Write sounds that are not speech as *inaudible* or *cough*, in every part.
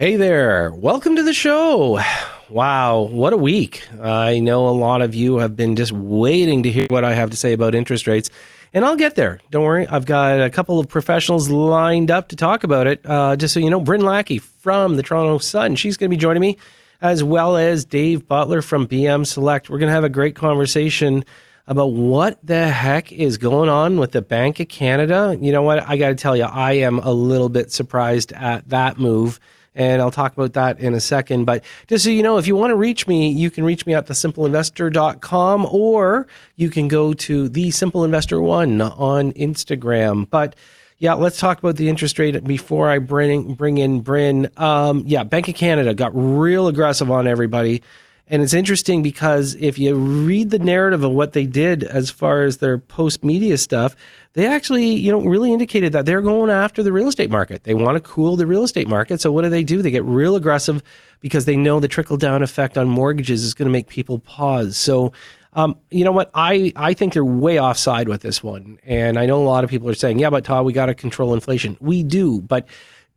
Hey there. Welcome to the show. *sighs* Wow, what a week. I know a lot of you have been just waiting to hear what I have to say about interest rates, and I'll get there. Don't worry. I've got a couple of professionals lined up to talk about it. Uh, just so you know, Bryn Lackey from the Toronto Sun, she's going to be joining me, as well as Dave Butler from BM Select. We're going to have a great conversation about what the heck is going on with the Bank of Canada. You know what? I got to tell you, I am a little bit surprised at that move and I'll talk about that in a second. But just so you know, if you want to reach me, you can reach me at thesimpleinvestor.com or you can go to the Simple Investor One on Instagram. But yeah, let's talk about the interest rate before I bring bring in Bryn. Um, yeah, Bank of Canada got real aggressive on everybody. And it's interesting because if you read the narrative of what they did as far as their post media stuff, they actually, you know, really indicated that they're going after the real estate market. They want to cool the real estate market. So what do they do? They get real aggressive because they know the trickle down effect on mortgages is going to make people pause. So, um, you know what? I, I think they're way offside with this one. And I know a lot of people are saying, yeah, but Todd, we got to control inflation. We do. But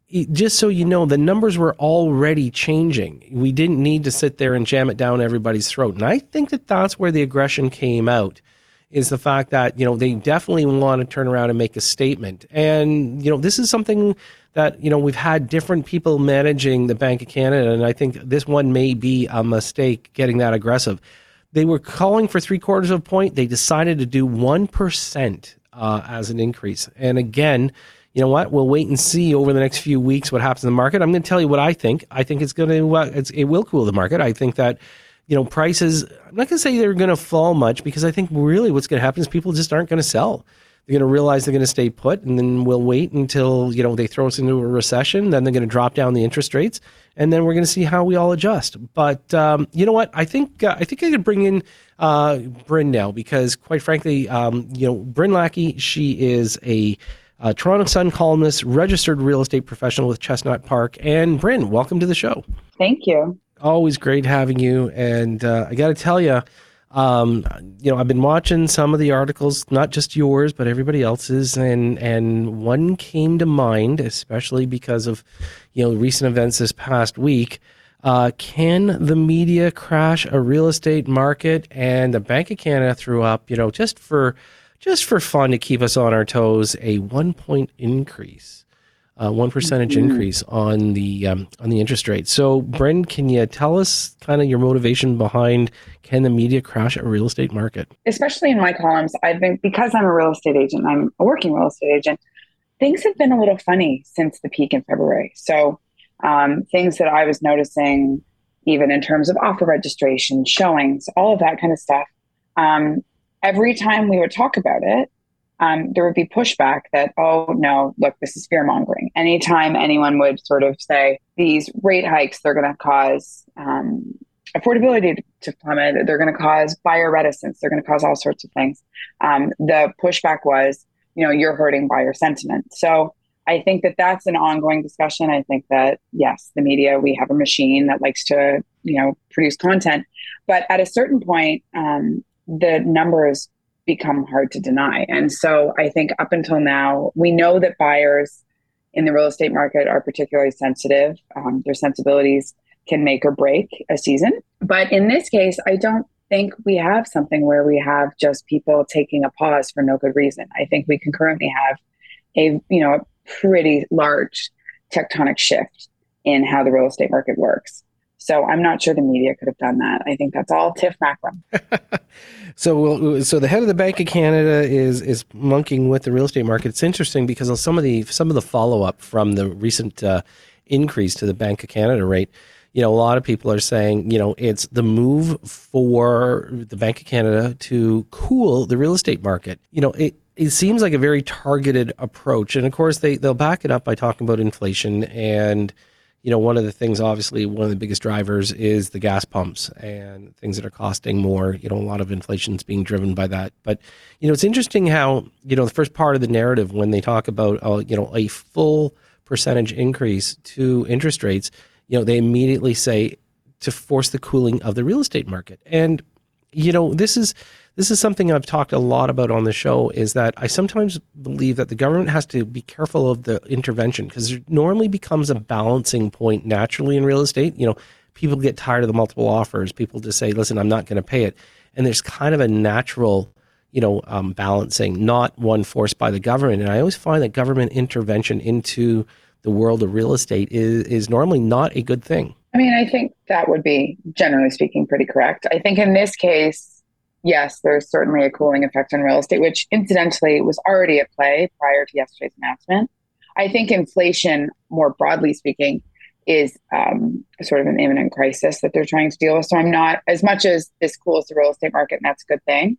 just so you know, the numbers were already changing. We didn't need to sit there and jam it down everybody's throat. And I think that that's where the aggression came out is the fact that, you know, they definitely want to turn around and make a statement. And, you know, this is something that, you know, we've had different people managing the Bank of Canada. And I think this one may be a mistake getting that aggressive. They were calling for three quarters of a point. They decided to do 1% uh, as an increase. And again, you know what? We'll wait and see over the next few weeks what happens in the market. I'm going to tell you what I think. I think it's going to uh, it's, it will cool the market. I think that you know prices. I'm not going to say they're going to fall much because I think really what's going to happen is people just aren't going to sell. They're going to realize they're going to stay put, and then we'll wait until you know they throw us into a recession. Then they're going to drop down the interest rates, and then we're going to see how we all adjust. But um, you know what? I think uh, I think I could bring in uh, Bryn now because, quite frankly, um, you know, Bryn Lackey, she is a uh, Toronto Sun columnist, registered real estate professional with Chestnut Park. And Bryn, welcome to the show. Thank you. Always great having you. And uh, I got to tell you, um, you know, I've been watching some of the articles, not just yours, but everybody else's, and and one came to mind, especially because of, you know, recent events this past week. Uh, can the media crash a real estate market? And the Bank of Canada threw up, you know, just for just for fun to keep us on our toes, a one point increase, uh, one percentage mm-hmm. increase on the um, on the interest rate. So, Bryn, can you tell us kind of your motivation behind can the media crash a real estate market? Especially in my columns, I've been because I'm a real estate agent. I'm a working real estate agent. Things have been a little funny since the peak in February. So, um, things that I was noticing, even in terms of offer registration, showings, all of that kind of stuff. Um, every time we would talk about it, um, there would be pushback that, oh, no, look, this is fear mongering. Anytime anyone would sort of say these rate hikes, they're going to cause um, affordability to plummet, they're going to cause buyer reticence, they're going to cause all sorts of things. Um, the pushback was, you know, you're hurting buyer sentiment. So I think that that's an ongoing discussion. I think that, yes, the media, we have a machine that likes to, you know, produce content. But at a certain point, um, the numbers become hard to deny. And so I think up until now, we know that buyers in the real estate market are particularly sensitive. Um, their sensibilities can make or break a season. But in this case, I don't think we have something where we have just people taking a pause for no good reason. I think we can currently have a you know a pretty large tectonic shift in how the real estate market works. So I'm not sure the media could have done that. I think that's all Tiff Macklem. *laughs* so, so the head of the Bank of Canada is is monkeying with the real estate market. It's interesting because of some of the some of the follow up from the recent uh, increase to the Bank of Canada rate. You know, a lot of people are saying, you know, it's the move for the Bank of Canada to cool the real estate market. You know, it it seems like a very targeted approach, and of course they they'll back it up by talking about inflation and you know, one of the things, obviously, one of the biggest drivers is the gas pumps and things that are costing more. You know, a lot of inflation is being driven by that. But, you know, it's interesting how, you know, the first part of the narrative, when they talk about, uh, you know, a full percentage increase to interest rates, you know, they immediately say to force the cooling of the real estate market. And, you know, this is this is something I've talked a lot about on the show is that I sometimes believe that the government has to be careful of the intervention because it normally becomes a balancing point naturally in real estate. You know, people get tired of the multiple offers. People just say, listen, I'm not going to pay it. And there's kind of a natural, you know, um, balancing, not one forced by the government. And I always find that government intervention into the world of real estate is, is normally not a good thing. I mean, I think that would be, generally speaking, pretty correct. I think in this case, yes, there's certainly a cooling effect on real estate, which incidentally was already at play prior to yesterday's announcement. I think inflation, more broadly speaking, is um, sort of an imminent crisis that they're trying to deal with. So I'm not, as much as this cools the real estate market, and that's a good thing,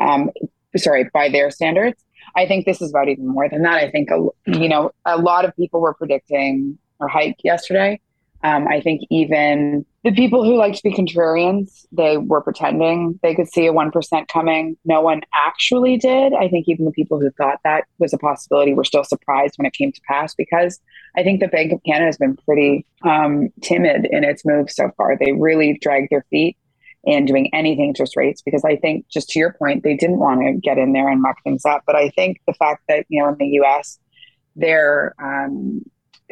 um, sorry, by their standards, I think this is about even more than that. I think, a, you know, a lot of people were predicting a hike yesterday. Um, I think even the people who like to be contrarians, they were pretending they could see a 1% coming. No one actually did. I think even the people who thought that was a possibility were still surprised when it came to pass because I think the Bank of Canada has been pretty um, timid in its moves so far. They really dragged their feet in doing anything interest rates because I think, just to your point, they didn't want to get in there and muck things up. But I think the fact that, you know, in the US, they're um,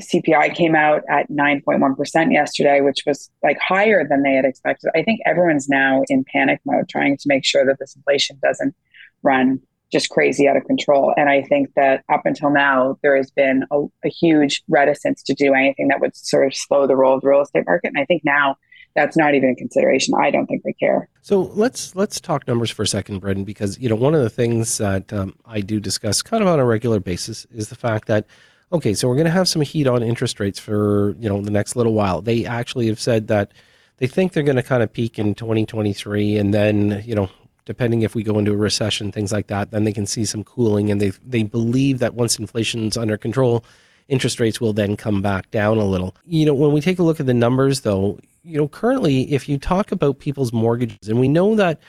CPI came out at 9.1% yesterday, which was like higher than they had expected. I think everyone's now in panic mode trying to make sure that this inflation doesn't run just crazy out of control. And I think that up until now, there has been a, a huge reticence to do anything that would sort of slow the roll of the real estate market. And I think now that's not even a consideration. I don't think they care. So let's let's talk numbers for a second, Brendan, because you know one of the things that um, I do discuss kind of on a regular basis is the fact that okay, so we're going to have some heat on interest rates for you know the next little while. They actually have said that they think they're going to kind of peak in 2023, and then you know depending if we go into a recession, things like that, then they can see some cooling, and they they believe that once inflation's under control, interest rates will then come back down a little. You know, when we take a look at the numbers, though, you know, currently, if you talk about people's mortgages, and we know that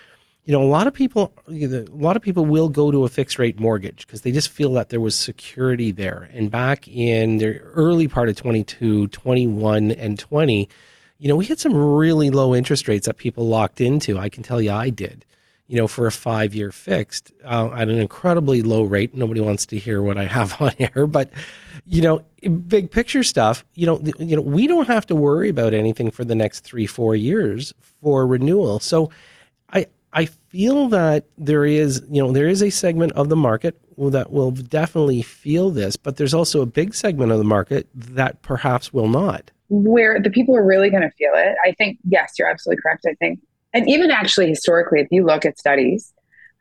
you know, a lot of people, a lot of people will go to a fixed rate mortgage because they just feel that there was security there. And back in the early part of 22, 21, and 20, you know, we had some really low interest rates that people locked into. I can tell you I did, you know, for a five year fixed uh, at an incredibly low rate. Nobody wants to hear what I have *laughs* on here, but, you know, big picture stuff, you know, you know, we don't have to worry about anything for the next three, four years for renewal. So, I feel that there is, you know, there is a segment of the market that will definitely feel this, but there's also a big segment of the market that perhaps will not. Where the people are really going to feel it, I think, yes, you're absolutely correct. I think, and even actually historically, if you look at studies,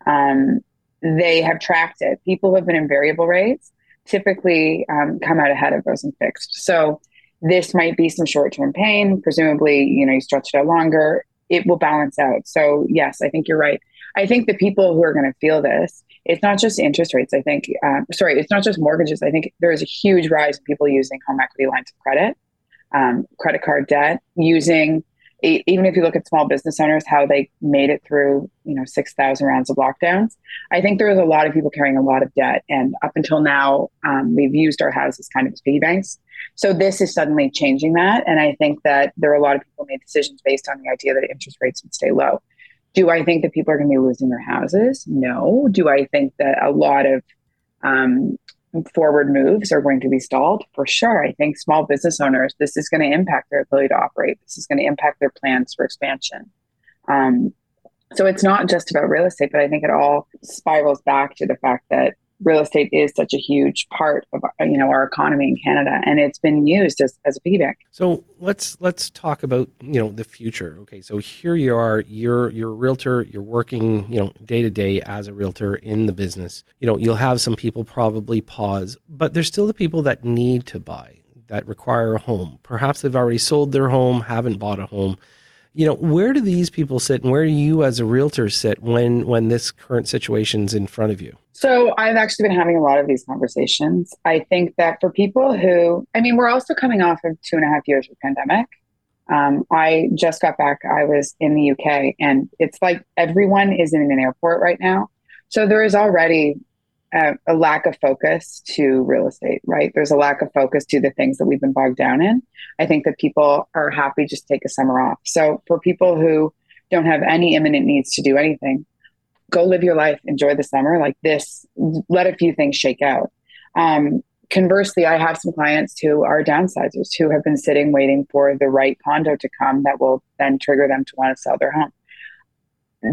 um, they have tracked it. People who have been in variable rates typically um, come out ahead of those in fixed. So this might be some short-term pain. Presumably, you know, you stretch it out longer it will balance out. So yes, I think you're right. I think the people who are going to feel this, it's not just interest rates. I think, um, sorry, it's not just mortgages. I think there is a huge rise in people using home equity lines of credit, um, credit card debt, using even if you look at small business owners, how they made it through, you know, 6,000 rounds of lockdowns, I think there was a lot of people carrying a lot of debt. And up until now, um, we've used our houses kind of as piggy banks. So this is suddenly changing that. And I think that there are a lot of people made decisions based on the idea that interest rates would stay low. Do I think that people are going to be losing their houses? No. Do I think that a lot of um, forward moves are going to be stalled for sure. I think small business owners, this is going to impact their ability to operate. This is going to impact their plans for expansion. Um, so it's not just about real estate, but I think it all spirals back to the fact that real estate is such a huge part of you know our economy in Canada, and it's been used as, as a piggy bank. So let's let's talk about you know the future. Okay, so here you are, you're you're a realtor, you're working you know day to day as a realtor in the business. You know you'll have some people probably pause, but there's still the people that need to buy that require a home. Perhaps they've already sold their home, haven't bought a home you know where do these people sit and where do you as a realtor sit when when this current situation's in front of you? So i've actually been having a lot of these conversations. I think that for people who i mean we're also coming off of two and a half years of pandemic. Um, i just got back i was in the uk and it's like everyone is in an airport right now. So there is already a, a, lack of focus to real estate, right? There's a lack of focus to the things that we've been bogged down in. I think that people are happy just take a summer off. So for people who don't have any imminent needs to do anything, go live your life, enjoy the summer. Like this, let a few things shake out. Um, conversely, I have some clients who are downsizers who have been sitting waiting for the right condo to come that will then trigger them to want to sell their home.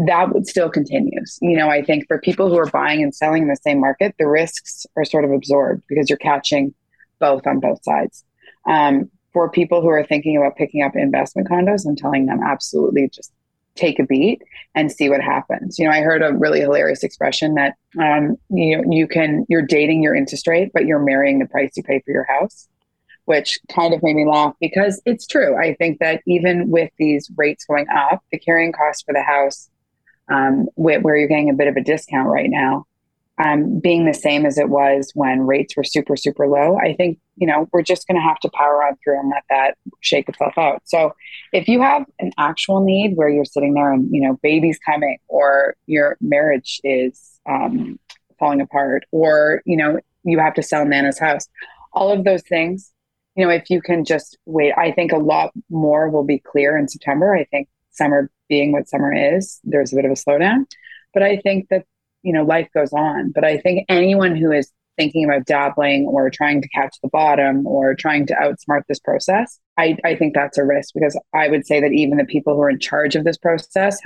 That would still continues. You know, I think for people who are buying and selling in the same market, the risks are sort of absorbed because you're catching both on both sides. Um, for people who are thinking about picking up investment condos, I'm telling them absolutely just take a beat and see what happens. You know, I heard a really hilarious expression that um, you know, you can you're dating your interest rate, but you're marrying the price you pay for your house, which kind of made me laugh because it's true. I think that even with these rates going up, the carrying cost for the house, um, where you're getting a bit of a discount right now, um, being the same as it was when rates were super, super low, I think, you know, we're just going to have to power on through and let that shake itself out. So if you have an actual need where you're sitting there and, you know, baby's coming or your marriage is um, falling apart or, you know, you have to sell Nana's house, all of those things, you know, if you can just wait, I think a lot more will be clear in September. I think summer being what summer is, there's a bit of a slowdown. But I think that you know, life goes on. But I think anyone who is thinking about dabbling or trying to catch the bottom or trying to outsmart this process, I, I think that's a risk because I would say that even the people who are in charge of this process,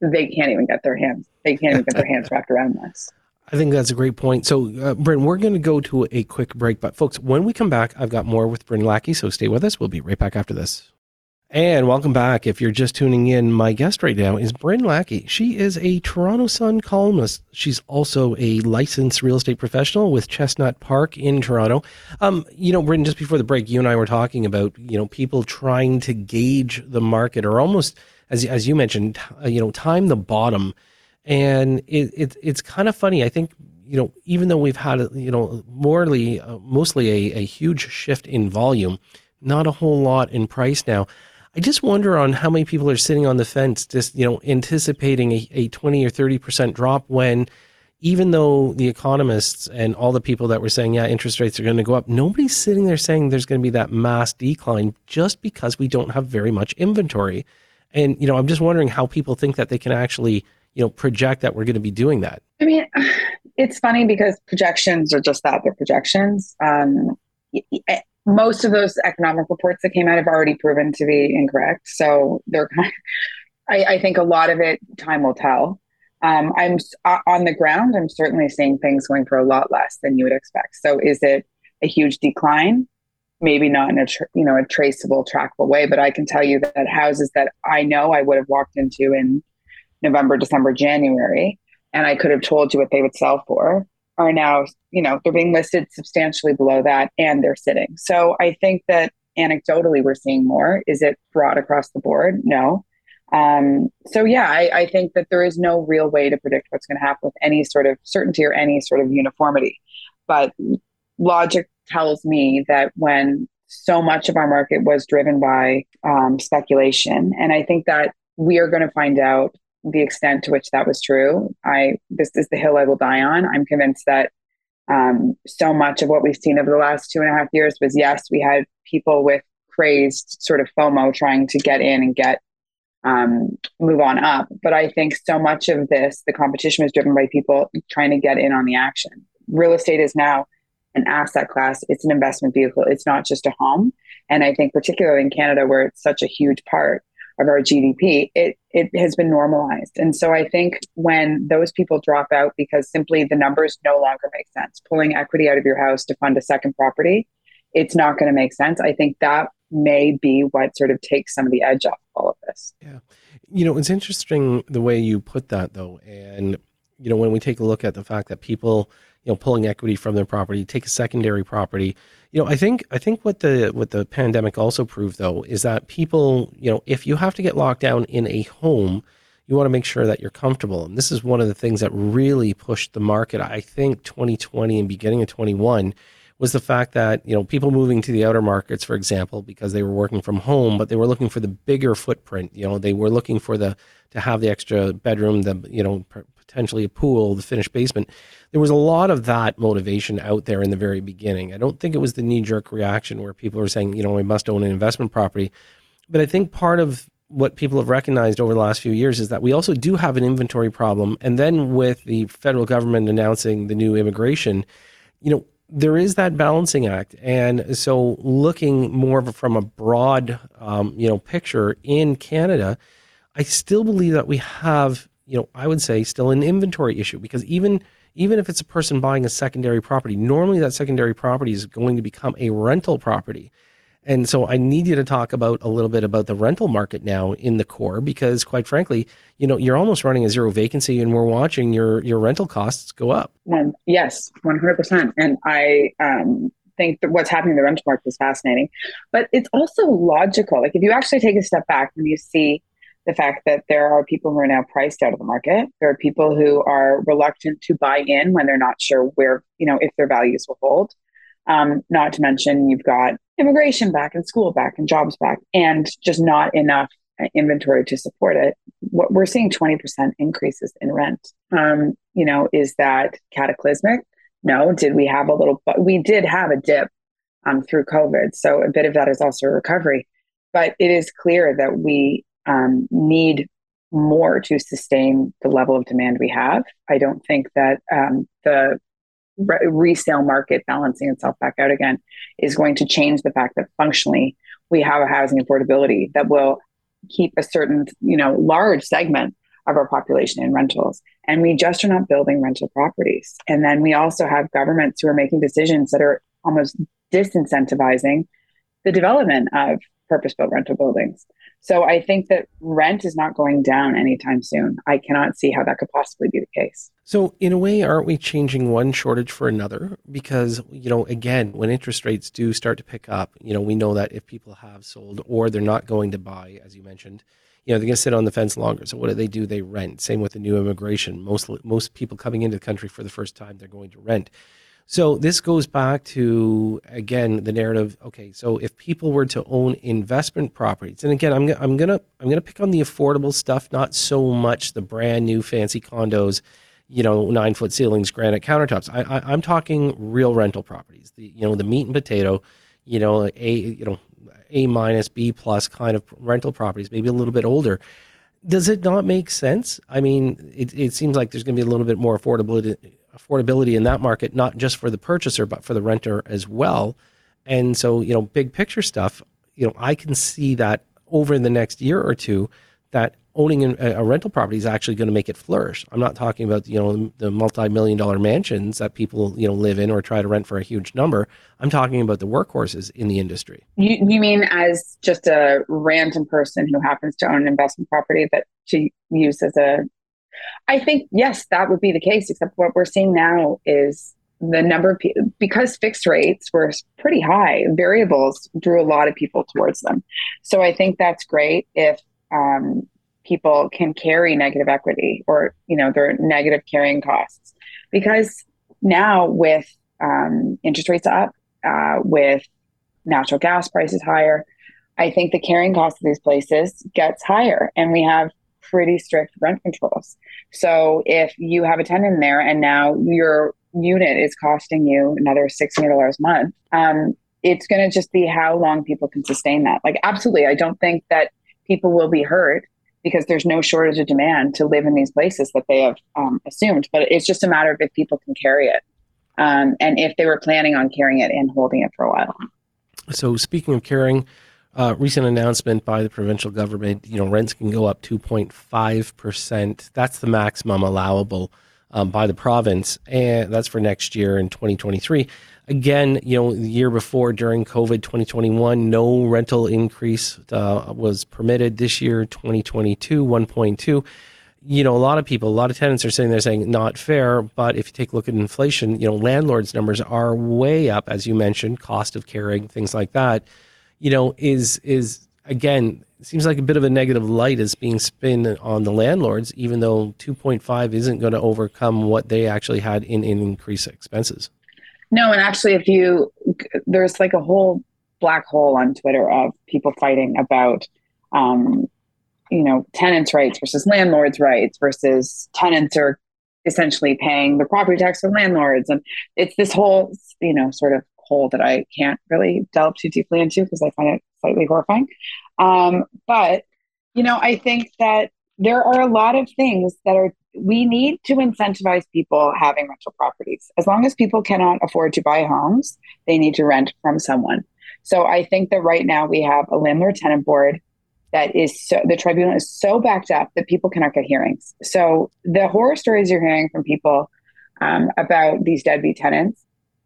they can't even get their hands, they can't even get their hands wrapped around this. *laughs* I think that's a great point. So, uh, Bryn, we're going to go to a quick break. But, folks, when we come back, I've got more with Bryn Lackey. So, stay with us. We'll be right back after this. And welcome back. If you're just tuning in, my guest right now is Bryn Lackey. She is a Toronto Sun columnist. She's also a licensed real estate professional with Chestnut Park in Toronto. Um, you know, Bryn, just before the break, you and I were talking about, you know, people trying to gauge the market or almost, as, as you mentioned, uh, you know, time the bottom. And it, it, it's kind of funny. I think, you know, even though we've had, you know, morely, uh, mostly a, a huge shift in volume, not a whole lot in price now. I just wonder on how many people are sitting on the fence, just you know, anticipating a, a twenty or thirty percent drop when, even though the economists and all the people that were saying, yeah, interest rates are going to go up, nobody's sitting there saying there's going to be that mass decline just because we don't have very much inventory. And you know, I'm just wondering how people think that they can actually, you know, project that we're going to be doing that. I mean, *sighs* it's funny because projections are just that—they're projections. Um, most of those economic reports that came out have already proven to be incorrect. So they're kind of, I, I, think a lot of it time will tell. Um, I'm on the ground. I'm certainly seeing things going for a lot less than you would expect. So is it a huge decline? Maybe not in a tr- you know a traceable, trackable way, but I can tell you that houses that I know I would have walked into in November, December, January, and I could have told you what they would sell for are now, you know, they're being listed substantially below that and they're sitting. So I think that anecdotally we're seeing more. Is it broad across the board? No. Um, so yeah, I, I think that there is no real way to predict what's going to happen with any sort of certainty or any sort of uniformity. But logic tells me that when so much of our market was driven by um, speculation, and I think that we are going to find out the extent to which that was true. I this is the hill I will die on. I'm convinced that um, so much of what we've seen over the last two and a half years was yes, we had people with crazed sort of FOMO trying to get in and get um, move on up. But I think so much of this, the competition was driven by people trying to get in on the action. Real estate is now an asset class. It's an investment vehicle. It's not just a home. And I think particularly in Canada, where it's such a huge part of our GDP, it it has been normalized. And so I think when those people drop out because simply the numbers no longer make sense, pulling equity out of your house to fund a second property, it's not going to make sense. I think that may be what sort of takes some of the edge off all of this. Yeah. You know, it's interesting the way you put that though. And, you know, when we take a look at the fact that people, you know, pulling equity from their property, take a secondary property, you know, I think I think what the what the pandemic also proved though is that people, you know, if you have to get locked down in a home, you want to make sure that you're comfortable. And this is one of the things that really pushed the market. I think 2020 and beginning of 21 was the fact that you know people moving to the outer markets, for example, because they were working from home, but they were looking for the bigger footprint. You know, they were looking for the to have the extra bedroom, the you know potentially a pool, the finished basement. There was a lot of that motivation out there in the very beginning. I don't think it was the knee jerk reaction where people were saying, you know, we must own an investment property. But I think part of what people have recognized over the last few years is that we also do have an inventory problem. And then with the federal government announcing the new immigration, you know, there is that balancing act. And so looking more from a broad, um, you know, picture in Canada, I still believe that we have, you know, I would say still an inventory issue because even even if it's a person buying a secondary property, normally that secondary property is going to become a rental property. And so I need you to talk about a little bit about the rental market now in the core because quite frankly, you know, you're almost running a zero vacancy and we're watching your your rental costs go up. Um, yes, 100%. And I um, think that what's happening in the rental market is fascinating, but it's also logical. Like if you actually take a step back and you see the fact that there are people who are now priced out of the market. There are people who are reluctant to buy in when they're not sure where, you know, if their values will hold. Um, not to mention, you've got immigration back and school back and jobs back, and just not enough inventory to support it. What we're seeing 20% increases in rent. Um, you know, is that cataclysmic? No. Did we have a little, but we did have a dip um, through COVID. So a bit of that is also recovery. But it is clear that we um, need more to sustain the level of demand we have. I don't think that um, the re- resale market balancing itself back out again is going to change the fact that functionally we have a housing affordability that will keep a certain, you know, large segment of our population in rentals. And we just are not building rental properties. And then we also have governments who are making decisions that are almost disincentivizing the development of purpose built rental buildings. So I think that rent is not going down anytime soon. I cannot see how that could possibly be the case. So in a way, aren't we changing one shortage for another? Because, you know, again, when interest rates do start to pick up, you know, we know that if people have sold or they're not going to buy, as you mentioned, you know, they're going to sit on the fence longer. So what do they do? They rent. Same with the new immigration. Most most people coming into the country for the first time, they're going to rent. So this goes back to again the narrative. Okay, so if people were to own investment properties, and again, I'm I'm gonna I'm gonna pick on the affordable stuff, not so much the brand new fancy condos, you know, nine foot ceilings, granite countertops. I, I I'm talking real rental properties. The you know the meat and potato, you know a you know a minus B plus kind of rental properties, maybe a little bit older. Does it not make sense? I mean, it, it seems like there's going to be a little bit more affordability affordability in that market, not just for the purchaser, but for the renter as well. And so, you know, big picture stuff, you know, I can see that over the next year or two, that owning a, a rental property is actually going to make it flourish. I'm not talking about, you know, the multi-million dollar mansions that people, you know, live in or try to rent for a huge number. I'm talking about the workhorses in the industry. You, you mean as just a random person who happens to own an investment property that to use as a I think, yes, that would be the case, except what we're seeing now is the number of people, because fixed rates were pretty high, variables drew a lot of people towards them. So I think that's great if um, people can carry negative equity or, you know, their negative carrying costs. Because now with um, interest rates up, uh, with natural gas prices higher, I think the carrying cost of these places gets higher. And we have pretty strict rent controls. So if you have a tenant in there and now your unit is costing you another $600 a month, um, it's going to just be how long people can sustain that. Like, absolutely, I don't think that people will be hurt because there's no shortage of demand to live in these places that they have um, assumed. But it's just a matter of if people can carry it um, and if they were planning on carrying it and holding it for a while. So, speaking of carrying, uh, recent announcement by the provincial government, you know, rents can go up 2.5%. That's the maximum allowable um, by the province. And that's for next year in 2023. Again, you know, the year before during COVID 2021, no rental increase uh, was permitted. This year, 2022, 1.2 you know, a lot of people, a lot of tenants are sitting there saying not fair. But if you take a look at inflation, you know, landlords' numbers are way up, as you mentioned, cost of caring, things like that you know, is is again seems like a bit of a negative light is being spin on the landlords, even though 2.5 isn't going to overcome what they actually had in, in increased expenses. No, and actually, if you there's like a whole black hole on Twitter of people fighting about, um, you know, tenants' rights versus landlords' rights versus tenants are essentially paying the property tax for landlords, and it's this whole you know sort of hole that I can't really delve too deeply into because I find it slightly horrifying. Um, but You know, I think that there are a lot of things that are we need to incentivize people having rental properties. As long as people cannot afford to buy homes, they need to rent from someone. So I think that right now we have a landlord tenant board that is so the tribunal is so backed up that people cannot get hearings. So the horror stories you're hearing from people um, about these deadbeat tenants,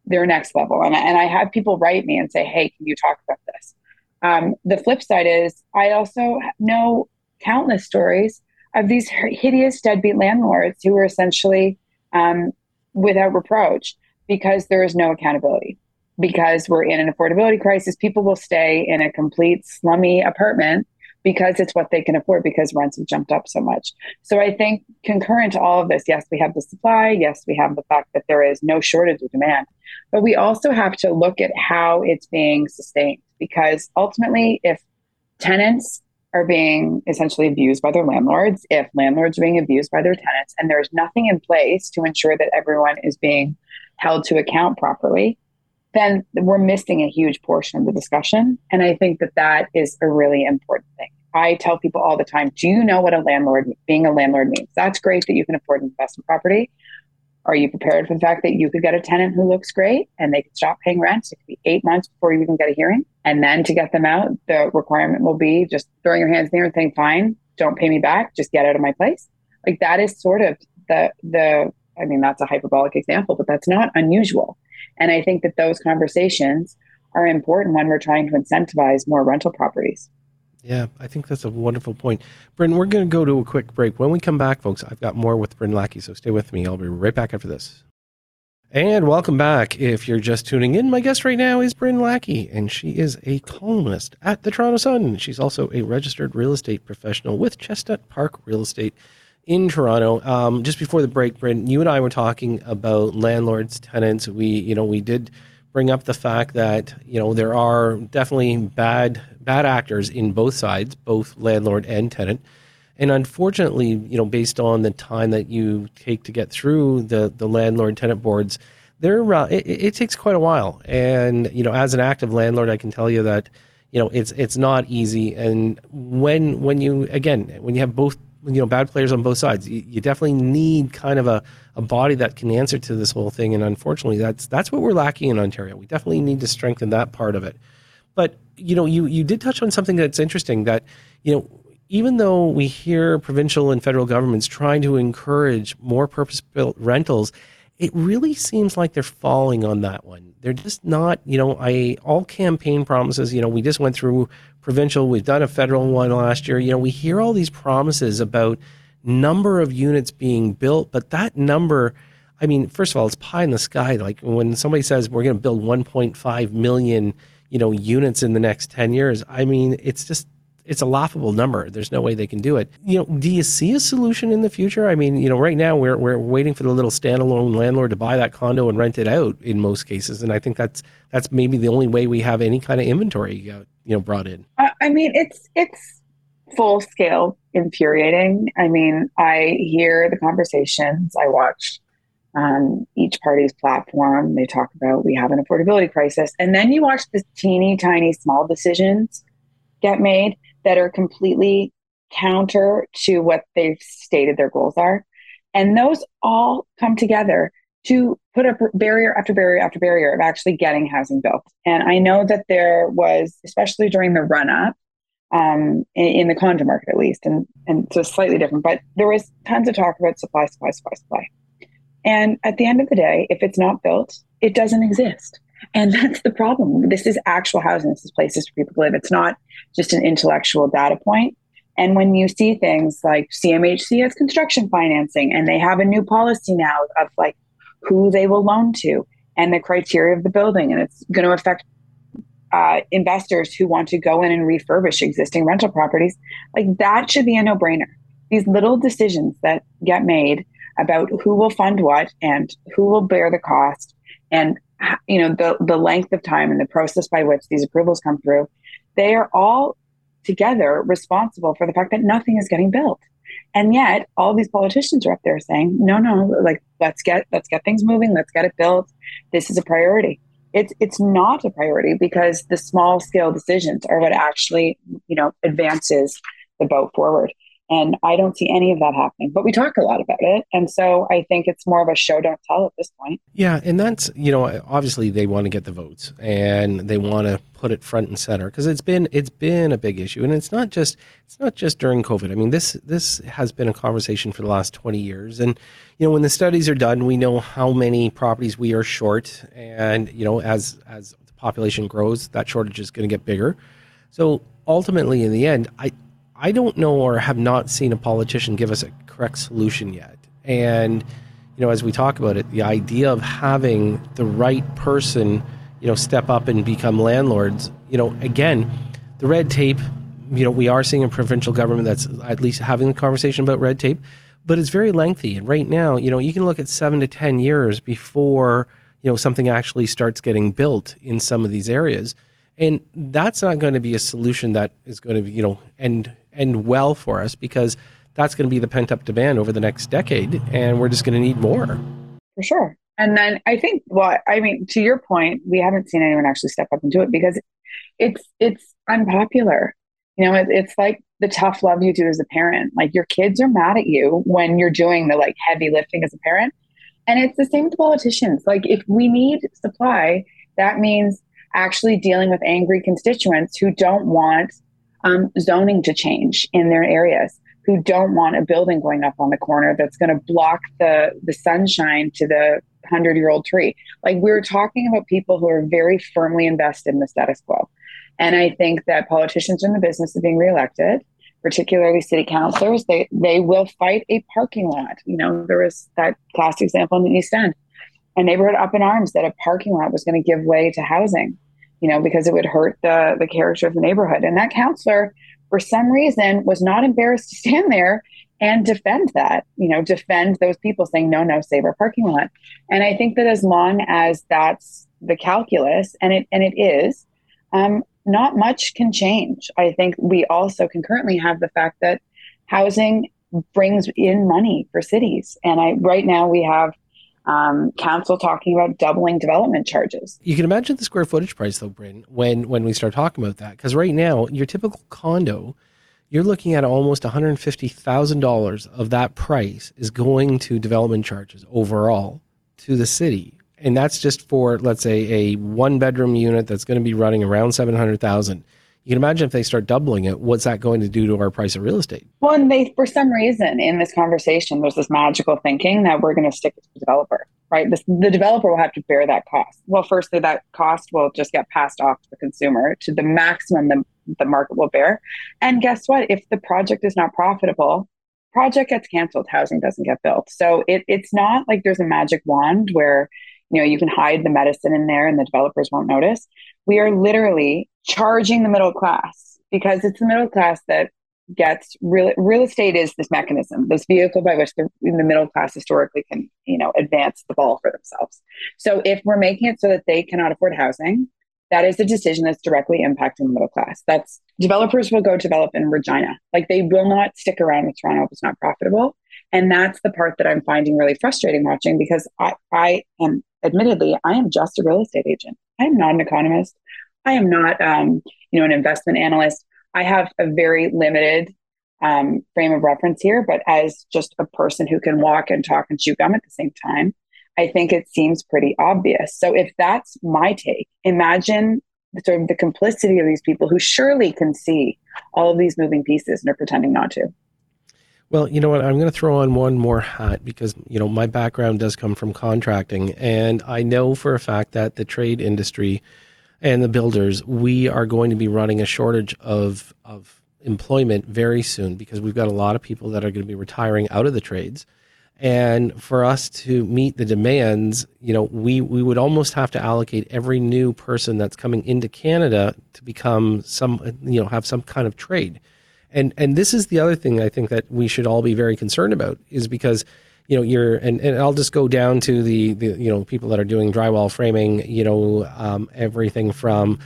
they're next level. And, and I have people write me and say, hey, can you talk about this? Um, the flip side is I also know countless stories of these hideous deadbeat landlords who are essentially um, without reproach because there is no accountability. Because we're in an affordability crisis, people will stay in a complete slummy apartment because it's what they can afford because rents have jumped up so much. So I think concurrent to all of this, yes, we have the supply, yes, we have the fact that there is no shortage of demand, but we also have to look at how it's being sustained because ultimately if tenants are being essentially abused by their landlords, if landlords are being abused by their tenants, and there's nothing in place to ensure that everyone is being held to account properly, then we're missing a huge portion of the discussion. And I think that that is a really important thing. I tell people all the time, do you know what a landlord, being a landlord means? That's great that you can afford an investment property. Are you prepared for the fact that you could get a tenant who looks great and they could stop paying rent? It could be eight months before you even get a hearing. And then to get them out, the requirement will be just throwing your hands in the air and saying, fine, don't pay me back, just get out of my place. Like that is sort of the the I mean, that's a hyperbolic example, but that's not unusual. And I think that those conversations are important when we're trying to incentivize more rental properties. Yeah, I think that's a wonderful point. Bryn, we're going to go to a quick break. When we come back, folks, I've got more with Bryn Lackey, so stay with me. I'll be right back after this. And welcome back. If you're just tuning in, my guest right now is Bryn Lackey, and she is a columnist at the Toronto Sun. She's also a registered real estate professional with Chestnut Park Real Estate in Toronto. Um, just before the break, Bryn, you and I were talking about landlords, tenants. We, you know, we did bring up the fact that you know there are definitely bad bad actors in both sides, both landlord and tenant. And unfortunately, you know, based on the time that you take to get through the the landlord tenant boards, there uh, it, it, takes quite a while. And you know, as an active landlord, I can tell you that you know it's it's not easy. And when when you again when you have both you know bad players on both sides, you, you definitely need kind of a, a body that can answer to this whole thing. And unfortunately, that's that's what we're lacking in Ontario. We definitely need to strengthen that part of it. But you know, you you did touch on something that's interesting. That you know, even though we hear provincial and federal governments trying to encourage more purpose-built rentals, it really seems like they're falling on that one. They're just not. You know, I all campaign promises. You know, we just went through provincial. We've done a federal one last year. You know, we hear all these promises about number of units being built, but that number. I mean, first of all, it's pie in the sky. Like when somebody says we're going to build 1.5 million you know units in the next 10 years i mean it's just it's a laughable number. There's no way they can do it. You know do you see a solution in the future? I mean you know right now we're, we're waiting for the little standalone landlord to buy that condo and rent it out in most cases. And i think that's that's maybe the only way we have any kind of inventory uh, you know brought in. I mean it's it's full scale infuriating. I mean i hear the conversations. I watch um, each party's platform. They talk about we have an affordability crisis. And then you watch the teeny tiny small decisions get made that are completely counter to what they've stated their goals are. And those all come together to put up barrier after barrier after barrier of actually getting housing built. And I know that there was, especially during the run up, um, in, in, the condo market at least, and, and so slightly different, but there was tons of talk about supply, supply, supply, supply. And at the end of the day, if it's not built, it doesn't exist. And *laughs* that's the problem. This is actual housing. This is places for people live. It's not just an intellectual data point. And when you see things like CMHC has construction financing, and they have a new policy now of like who they will loan to and the criteria of the building, and it's going to affect uh, investors who want to go in and refurbish existing rental properties, like that should be a no brainer. These little decisions that get made about who will fund what and who will bear the cost and you know the the length of time and the process by which these approvals come through they are all together responsible for the fact that nothing is getting built. And yet all these politicians are up there saying no no like let's get let's get things moving. Let's get it built. This is a priority. It's it's not a priority because the small scale decisions are what actually you know advances the boat forward. And I don't see any of that happening, but we talk a lot about it. And so I think it's more of a show, don't tell at this point. Yeah. And that's, you know, obviously they want to get the votes and they want to put it front and center because it's been, it's been a big issue. And it's not just, it's not just during COVID. I mean, this, this has been a conversation for the last 20 years. And, you know, when the studies are done, we know how many properties we are short. And, you know, as, as the population grows, that shortage is going to get bigger. So ultimately, in the end, I, I don't know or have not seen a politician give us a correct solution yet. And, you know, as we talk about it, the idea of having the right person, you know, step up and become landlords, you know, again, the red tape, you know, we are seeing a provincial government that's at least having the conversation about red tape, but it's very lengthy. And right now, you know, you can look at seven to 10 years before, you know, something actually starts getting built in some of these areas. And that's not going to be a solution that is going to be, you know, end end well for us because that's going to be the pent up demand over the next decade, and we're just going to need more. For sure. And then I think, well, I mean, to your point, we haven't seen anyone actually step up and do it because it's it's unpopular. You know, it, it's like the tough love you do as a parent. Like your kids are mad at you when you're doing the like heavy lifting as a parent. And it's the same with politicians. Like if we need supply, that means actually dealing with angry constituents who don't want um, zoning to change in their areas, who don't want a building going up on the corner that's going to block the the sunshine to the hundred year old tree. Like we're talking about people who are very firmly invested in the status quo, and I think that politicians are in the business of being reelected, particularly city councilors, they they will fight a parking lot. You know, there was that classic example in the East End a neighborhood up in arms that a parking lot was going to give way to housing, you know, because it would hurt the the character of the neighborhood. And that counselor, for some reason, was not embarrassed to stand there and defend that, you know, defend those people saying, no, no, save our parking lot. And I think that as long as that's the calculus, and it and it is, um, not much can change. I think we also concurrently have the fact that housing brings in money for cities. And I right now we have um, council talking about doubling development charges. You can imagine the square footage price, though, Bryn, when when we start talking about that, because right now your typical condo, you're looking at almost one hundred fifty thousand dollars of that price is going to development charges overall to the city, and that's just for let's say a one bedroom unit that's going to be running around seven hundred thousand. You can imagine if they start doubling it, what's that going to do to our price of real estate? Well, and they, for some reason, in this conversation, there's this magical thinking that we're going to stick it to the developer, right? This, the developer will have to bear that cost. Well, firstly, that cost will just get passed off to the consumer to the maximum the, the market will bear. And guess what? If the project is not profitable, project gets canceled, housing doesn't get built. So it, it's not like there's a magic wand where you know you can hide the medicine in there and the developers won't notice we are literally charging the middle class because it's the middle class that gets real real estate is this mechanism. This vehicle by which the, the middle class historically can you know advance the ball for themselves. So if we're making it so that they cannot afford housing that is a decision that's directly impacting the middle class. That's developers will go develop in regina. Like they will not stick around with toronto if it's not profitable. And that's the part that i'm finding really frustrating watching because i i am admittedly i am just a real estate agent. I am not an economist I am not, um, you know, an investment analyst. I have a very limited um, frame of reference here, but as just a person who can walk and talk and chew gum at the same time, I think it seems pretty obvious. So if that's my take, imagine sort of the complicity of these people who surely can see all of these moving pieces and are pretending not to. Well, you know what? I'm going to throw on one more hat because, you know, my background does come from contracting. And I know for a fact that the trade industry and the builders, we are going to be running a shortage of of employment very soon because we've got a lot of people that are going to be retiring out of the trades. And for us to meet the demands, you know, we, we would almost have to allocate every new person that's coming into Canada to become some, you know, have some kind of trade. And and this is the other thing I think that we should all be very concerned about is because you know you're and, and I'll just go down to the, the you know people that are doing drywall framing you know um, everything from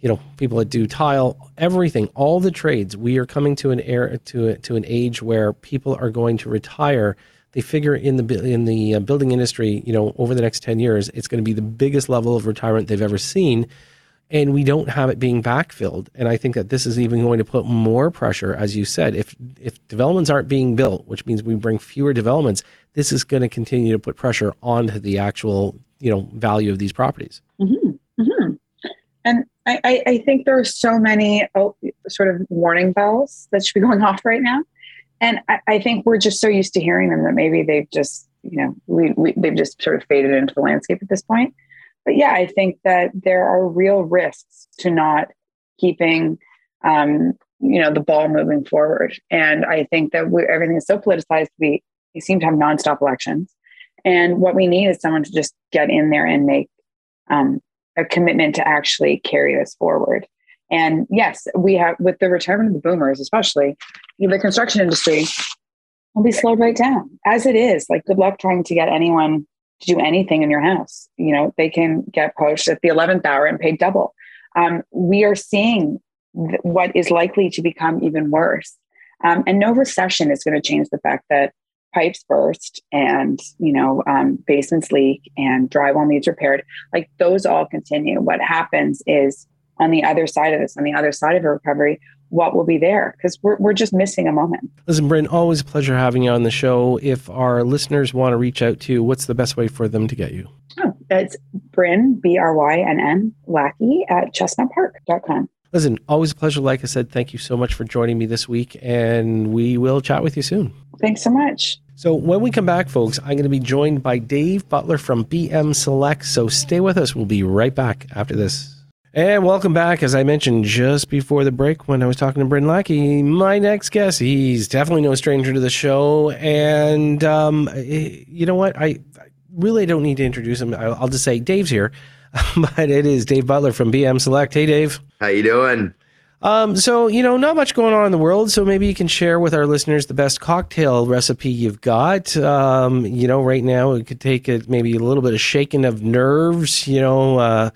you know people that do tile everything all the trades. We are coming to an era to to an age where people are going to retire. They figure in the in the uh, building industry you know over the next 10 years it's going to be the biggest level of retirement they've ever seen and we don't have it being backfilled. And I think that this is even going to put more pressure, as you said, if if developments aren't being built, which means we bring fewer developments, this is going to continue to put pressure onto the actual you know value of these properties. Mm-hmm. Mm-hmm. And I, I think there are so many oh, sort of warning bells that should be going *laughs* off right now. And I, I, think we're just so used to hearing them that maybe they've just, you know, we, we, they've just sort of faded into the landscape at this point. But yeah, I think that there are real risks to not keeping, um, you know, the ball moving forward. And I think that we, everything is so politicized. We, we seem to have nonstop elections. And what we need is someone to just get in there and make um, a commitment to actually carry this forward. And yes, we have with the retirement of the boomers, especially the construction industry will be slowed right down as it is. Like, good luck trying to get anyone to do anything in your house. You know, they can get poached at the 11th hour and paid double. Um, we are seeing th- what is likely to become even worse. Um, and no recession is going to change the fact that pipes burst and you know um, basements leak and drywall needs repaired like those all continue what happens is on the other side of this on the other side of a recovery what will be there because we're, we're just missing a moment listen bryn always a pleasure having you on the show if our listeners want to reach out to you what's the best way for them to get you oh, it's bryn b-r-y-n-n lackey at chestnutpark.com listen always a pleasure like i said thank you so much for joining me this week and we will chat with you soon Thanks so much. So, when we come back, folks, I'm going to be joined by Dave Butler from BM Select. So, stay with us. We'll be right back after this. And welcome back. As I mentioned just before the break when I was talking to Bryn Lackey, my next guest, he's definitely no stranger to the show. And um, eh, you know what? I really don't need to introduce him. I'll just say Dave's here. *laughs* but it is Dave Butler from BM Select. Hey, Dave. How you doing? Um, so, you know, not much going on in the world. So maybe you can share with our listeners the best cocktail recipe you've got. Um, you know, right now it could take a, maybe a little bit of shaking of nerves, you know, uh,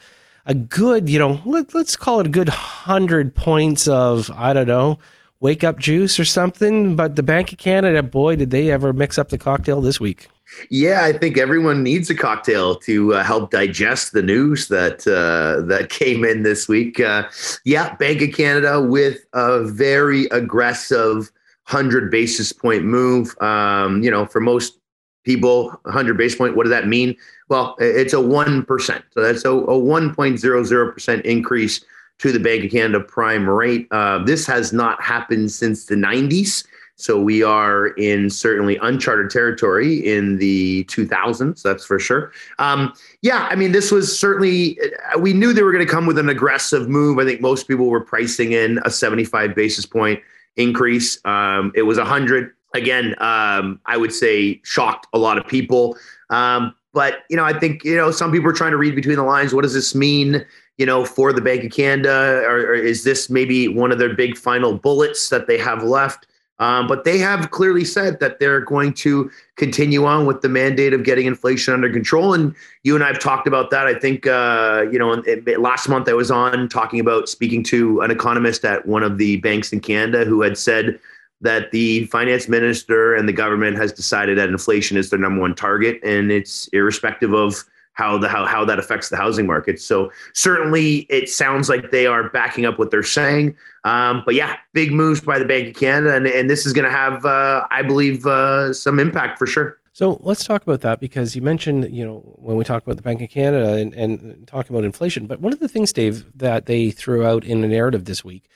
a good, you know, let, let's call it a good hundred points of, I don't know, wake up juice or something. But the Bank of Canada, boy, did they ever mix up the cocktail this week. Yeah, I think everyone needs a cocktail to uh, help digest the news that uh, that came in this week. Uh, yeah, Bank of Canada with a very aggressive hundred basis point move. Um, you know, for most people, hundred basis point. What does that mean? Well, it's a one percent. So that's a, a one point zero zero percent increase to the Bank of Canada prime rate. Uh, this has not happened since the nineties. So we are in certainly uncharted territory in the 2000s, that's for sure. Um, yeah, I mean, this was certainly, uh, we knew they were going to come with an aggressive move. I think most people were pricing in a 75 basis point increase. Um, it was 100. Again, um, I would say shocked a lot of people. Um, but, you know, I think, you know, some people are trying to read between the lines. What does this mean? you know, for the Bank of Canada, or, or, is this maybe one of their big final bullets that they have left? Um, but they have clearly said that they're going to continue on with the mandate of getting inflation under control. And you and I have talked about that. I think, uh, you know, last month I was on talking about speaking to an economist at one of the banks in Canada who had said that the finance minister and the government has decided that inflation is their number one target. And it's irrespective of how the how, how that affects the housing market. So certainly it sounds like they are backing up what they're saying. Um, but yeah, big moves by the Bank of Canada, and, and this is going to have, uh, I believe, uh, some impact for sure. So let's talk about that because you mentioned, you know, when we talk about the Bank of Canada and, and talk about inflation, but one of the things, Dave, that they threw out in the narrative this week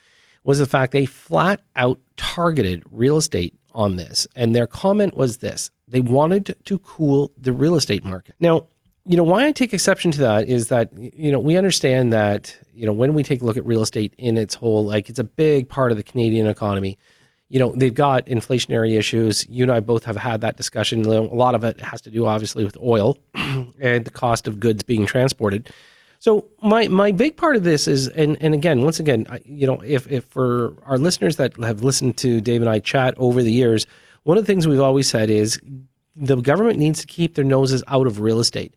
was the fact they flat out targeted real estate on this. And their comment was this they wanted to cool the real estate market. Now, you know why I take exception to that is that you know we understand that you know when we take a look at real estate in its whole like it's a big part of the Canadian economy. You know they've got inflationary issues. You and I both have had that discussion. A lot of it has to do obviously with oil *clears throat* and the cost of goods being transported. So my my big part of this is and and again once again I, you know if if for our listeners that have listened to Dave and I chat over the years, one of the things we've always said is the government needs to keep their noses out of real estate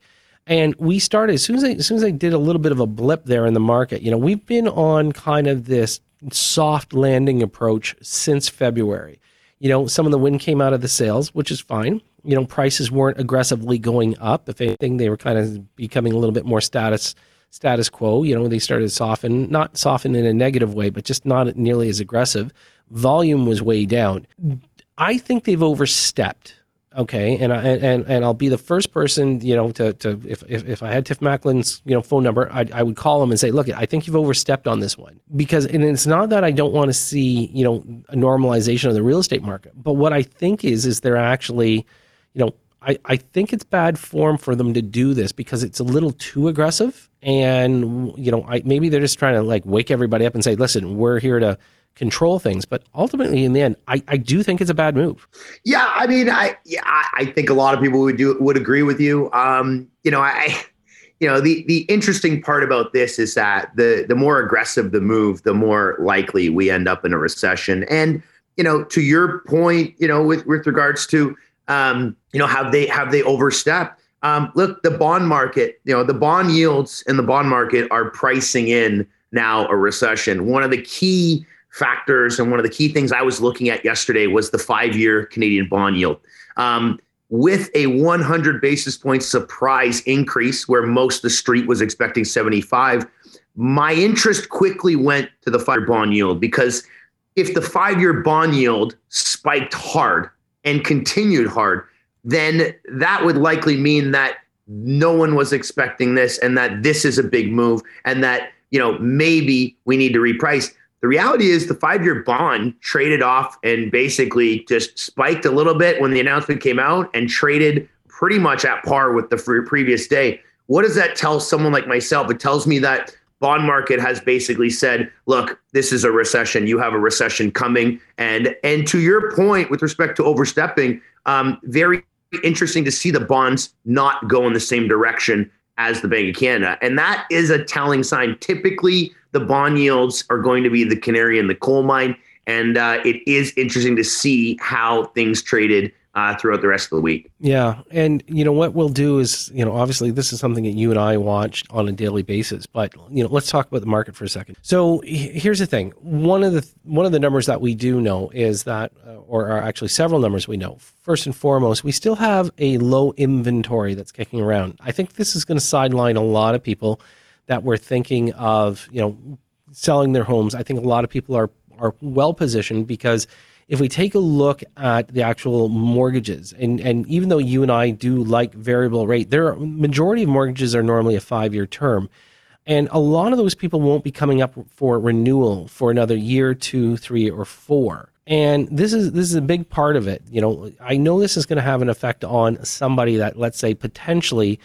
and we started as soon as they, as soon as they did a little bit of a blip there in the market. You know, we've been on kind of this soft landing approach since February. You know, some of the wind came out of the sales, which is fine. You know, prices weren't aggressively going up. If anything, they were kind of becoming a little bit more status status quo. You know, they started to soften, not soften in a negative way, but just not nearly as aggressive. Volume was way down. I think they've overstepped. Okay, and I and and I'll be the first person, you know, to to if if, if I had Tiff Macklem's you know phone number, I I would call him and say, look, I think you've overstepped on this one because and it's not that I don't want to see you know a normalization of the real estate market, but what I think is is they're actually, you know, I, I think it's bad form for them to do this because it's a little too aggressive. And, you know, I, maybe they're just trying to like wake everybody up and say, listen, we're here to control things. But ultimately, in the end, I, I do think it's a bad move. Yeah. I mean, I, yeah, I think a lot of people would do, would agree with you. Um, you know, I, *laughs* you know, the, the interesting part about this is that the, the more aggressive the move, the more likely we end up in a recession. And, you know, to your point, you know, with, with regards to, um, you know, have they have they overstepped? Um, look, the bond market, you know, the bond yields in the bond market are pricing in now a recession. One of the key factors and one of the key things I was looking at yesterday was the five-year Canadian bond yield. Um, with a 100 basis point surprise increase, where most the street was expecting 75, my interest quickly went to the five-year bond yield because if the five-year bond yield spiked hard and continued hard, then that would likely mean that no one was expecting this and that this is a big move and that, you know, maybe we need to reprice. The reality is the five year bond traded off and basically just spiked a little bit when the announcement came out and traded pretty much at par with the previous day. What does that tell someone like myself? It tells me that bond market has basically said, look, this is a recession. You have a recession coming. And and to your point with respect to overstepping, um, very interesting to see the bonds not go in the same direction as the Bank of Canada. And that is a telling sign. Typically, the bond yields are going to be the canary in the coal mine. And uh, it is interesting to see how things traded uh, throughout the rest of the week. Yeah, and you know what we'll do is, you know, obviously this is something that you and I watch on a daily basis, but you know, let's talk about the market for a second. So here's the thing: one of the one of the numbers that we do know is that, uh, or are actually several numbers we know. First and foremost, we still have a low inventory that's kicking around. I think this is going to sideline a lot of people that were thinking of, you know, selling their homes. I think a lot of people are are well positioned because if we take a look at the actual mortgages, and, and even though you and I do like variable rate, there are majority of mortgages are normally a five year term. And a lot of those people won't be coming up for renewal for another year, two, three, or four. And this is this is a big part of it. You know, I know this is going to have an effect on somebody that, let's say, potentially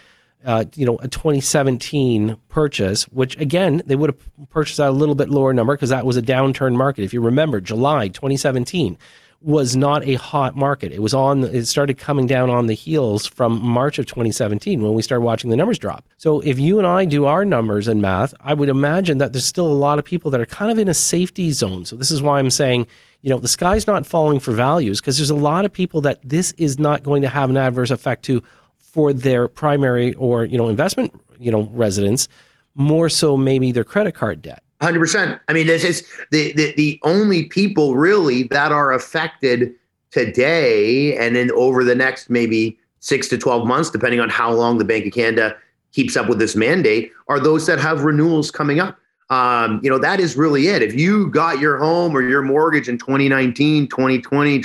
uh, you know, a 2017 purchase, which again, they would have purchased at a little bit lower number because that was a downturn market. If you remember, July 2017 was not a hot market. It was on, it started coming down on the heels from March of 2017 when we started watching the numbers drop. So if you and I do our numbers and math, I would imagine that there's still a lot of people that are kind of in a safety zone. So this is why I'm saying, you know, the sky's not falling for values because there's a lot of people that this is not going to have an adverse effect to for their primary or you know investment you know residence more so maybe their credit card debt. 100% i mean this is the, the the only people really that are affected today and then over the next maybe 6 to 12 months depending on how long the bank of canada keeps up with this mandate are those that have renewals coming up. Um, you know that is really it. If you got your home or your mortgage in 2019 2020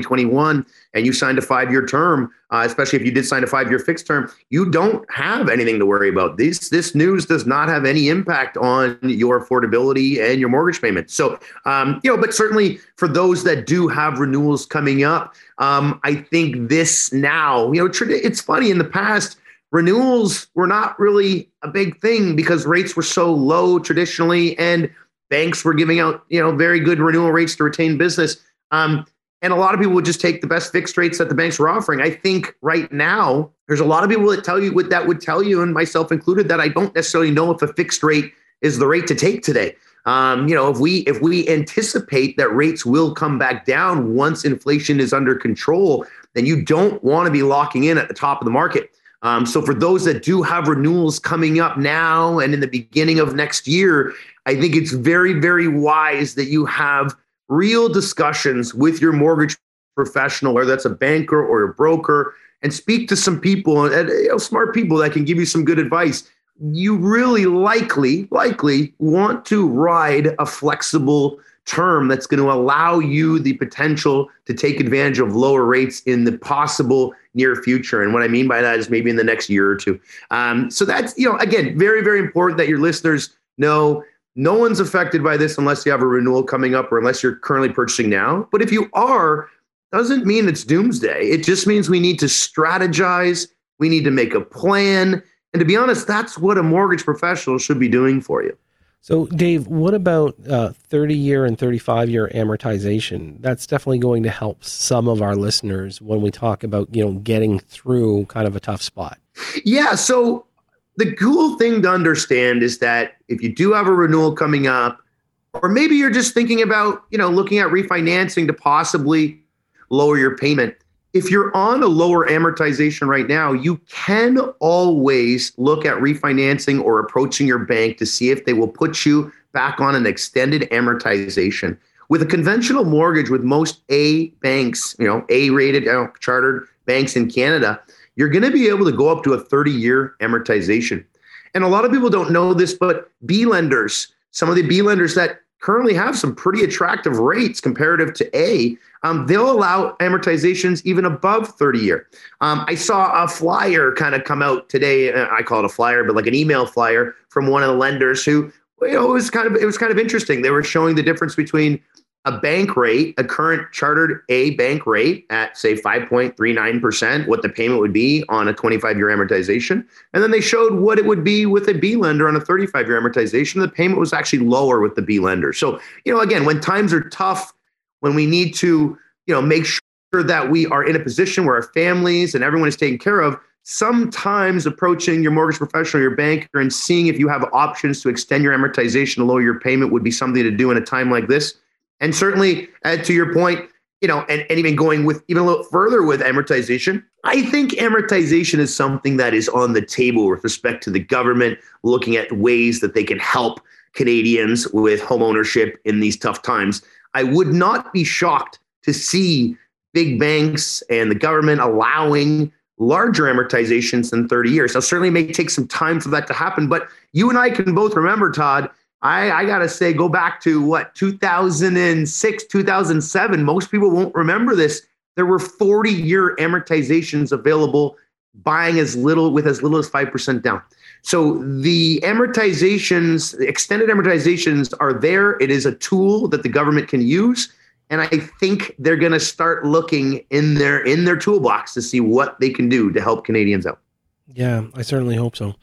2021 and you signed a five year term, uh, especially if you did sign a five year fixed term, you don't have anything to worry about. This this news does not have any impact on your affordability and your mortgage payment. So, um, you know, but certainly for those that do have renewals coming up, um, I think this now, you know, it's funny in the past. Renewals were not really a big thing because rates were so low traditionally, and banks were giving out, you know, very good renewal rates to retain business. Um, and a lot of people would just take the best fixed rates that the banks were offering. I think right now there's a lot of people that tell you what that would tell you, and myself included, that I don't necessarily know if a fixed rate is the rate to take today. Um, you know, if we if we anticipate that rates will come back down once inflation is under control, then you don't want to be locking in at the top of the market. Um, so for those that do have renewals coming up now and in the beginning of next year, I think it's very very wise that you have real discussions with your mortgage professional, whether that's a banker or a broker, and speak to some people and you know, smart people that can give you some good advice. you really likely, likely want to ride a flexible term that's going to allow you the potential to take advantage of lower rates in the possible near future. And what I mean by that is maybe in the next year or two. Um, so that's, you know, again, very, very important that your listeners know no one's affected by this unless you have a renewal coming up or unless you're currently purchasing now. But if you are, doesn't mean it's doomsday. It just means we need to strategize, we need to make a plan. And to be honest, that's what a mortgage professional should be doing for you. So, Dave, what about uh, 30 year and 35 year amortization? That's definitely going to help some of our listeners when we talk about, you know, getting through kind of a tough spot. Yeah. So, the cool thing to understand is that if you do have a renewal coming up, or maybe you're just thinking about, you know, looking at refinancing to possibly lower your payment, if you're on a lower amortization right now, you can always look at refinancing or approaching your bank to see if they will put you back on an extended amortization. With a conventional mortgage, with most A banks, you know, A rated, you know, chartered banks in Canada, you're going to be able to go up to a 30 year amortization. And a lot of people don't know this, but B lenders, some of the B lenders that currently have some pretty attractive rates comparative to A, um, they'll allow amortizations even above 30 year. Um, I saw a flyer kind of come out today. Uh, I call it a flyer, but like an email flyer from one of the lenders who, you know, it was kind of it was kind of interesting. They were showing the difference between a bank rate, a current chartered A bank rate at say 5.39%, what the payment would be on a 25 year amortization. And then they showed what it would be with a B lender on a 35 year amortization. The payment was actually lower with the B lender. So, you know, again, when times are tough, when we need to, you know, make sure that we are in a position where our families and everyone is taken care of, sometimes approaching your mortgage professional, your banker, and seeing if you have options to extend your amortization to lower your payment would be something to do in a time like this and certainly, uh, to your point, you know, and, and even going with even a little further with amortization, I think amortization is something that is on the table with respect to the government looking at ways that they can help Canadians with home ownership in these tough times. I would not be shocked to see big banks and the government allowing larger amortizations than 30 years. Now, certainly it may take some time for that to happen, but you and I can both remember, Todd, I, I got to say, go back to what, 2006, 2007. Most people won't remember this. There were 40 year amortizations available, buying as little with as little as 5% down. So the amortizations, the extended amortizations are there. It is a tool that the government can use. And I think they're going to start looking in their in their toolbox to see what they can do to help Canadians out. Yeah, I certainly hope so.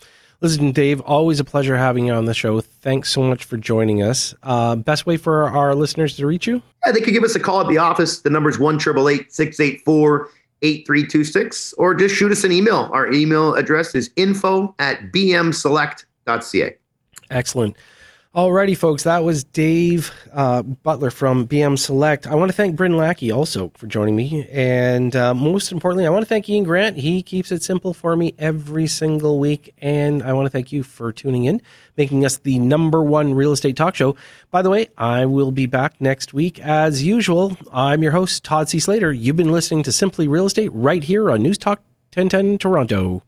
Listen, Dave, always a pleasure having you on the show. Thanks so much for joining us. Uh, best way for our listeners to reach you? Yeah, they could give us a call at the office. The number is 1 684 8326, or just shoot us an email. Our email address is info at bmselect.ca. Excellent. Alrighty, folks, that was Dave uh, Butler from BM Select. I want to thank Bryn Lackey also for joining me. And uh, most importantly, I want to thank Ian Grant. He keeps it simple for me every single week. And I want to thank you for tuning in, making us the number one real estate talk show. By the way, I will be back next week as usual. I'm your host, Todd C. Slater. You've been listening to Simply Real Estate right here on News Talk 1010 Toronto.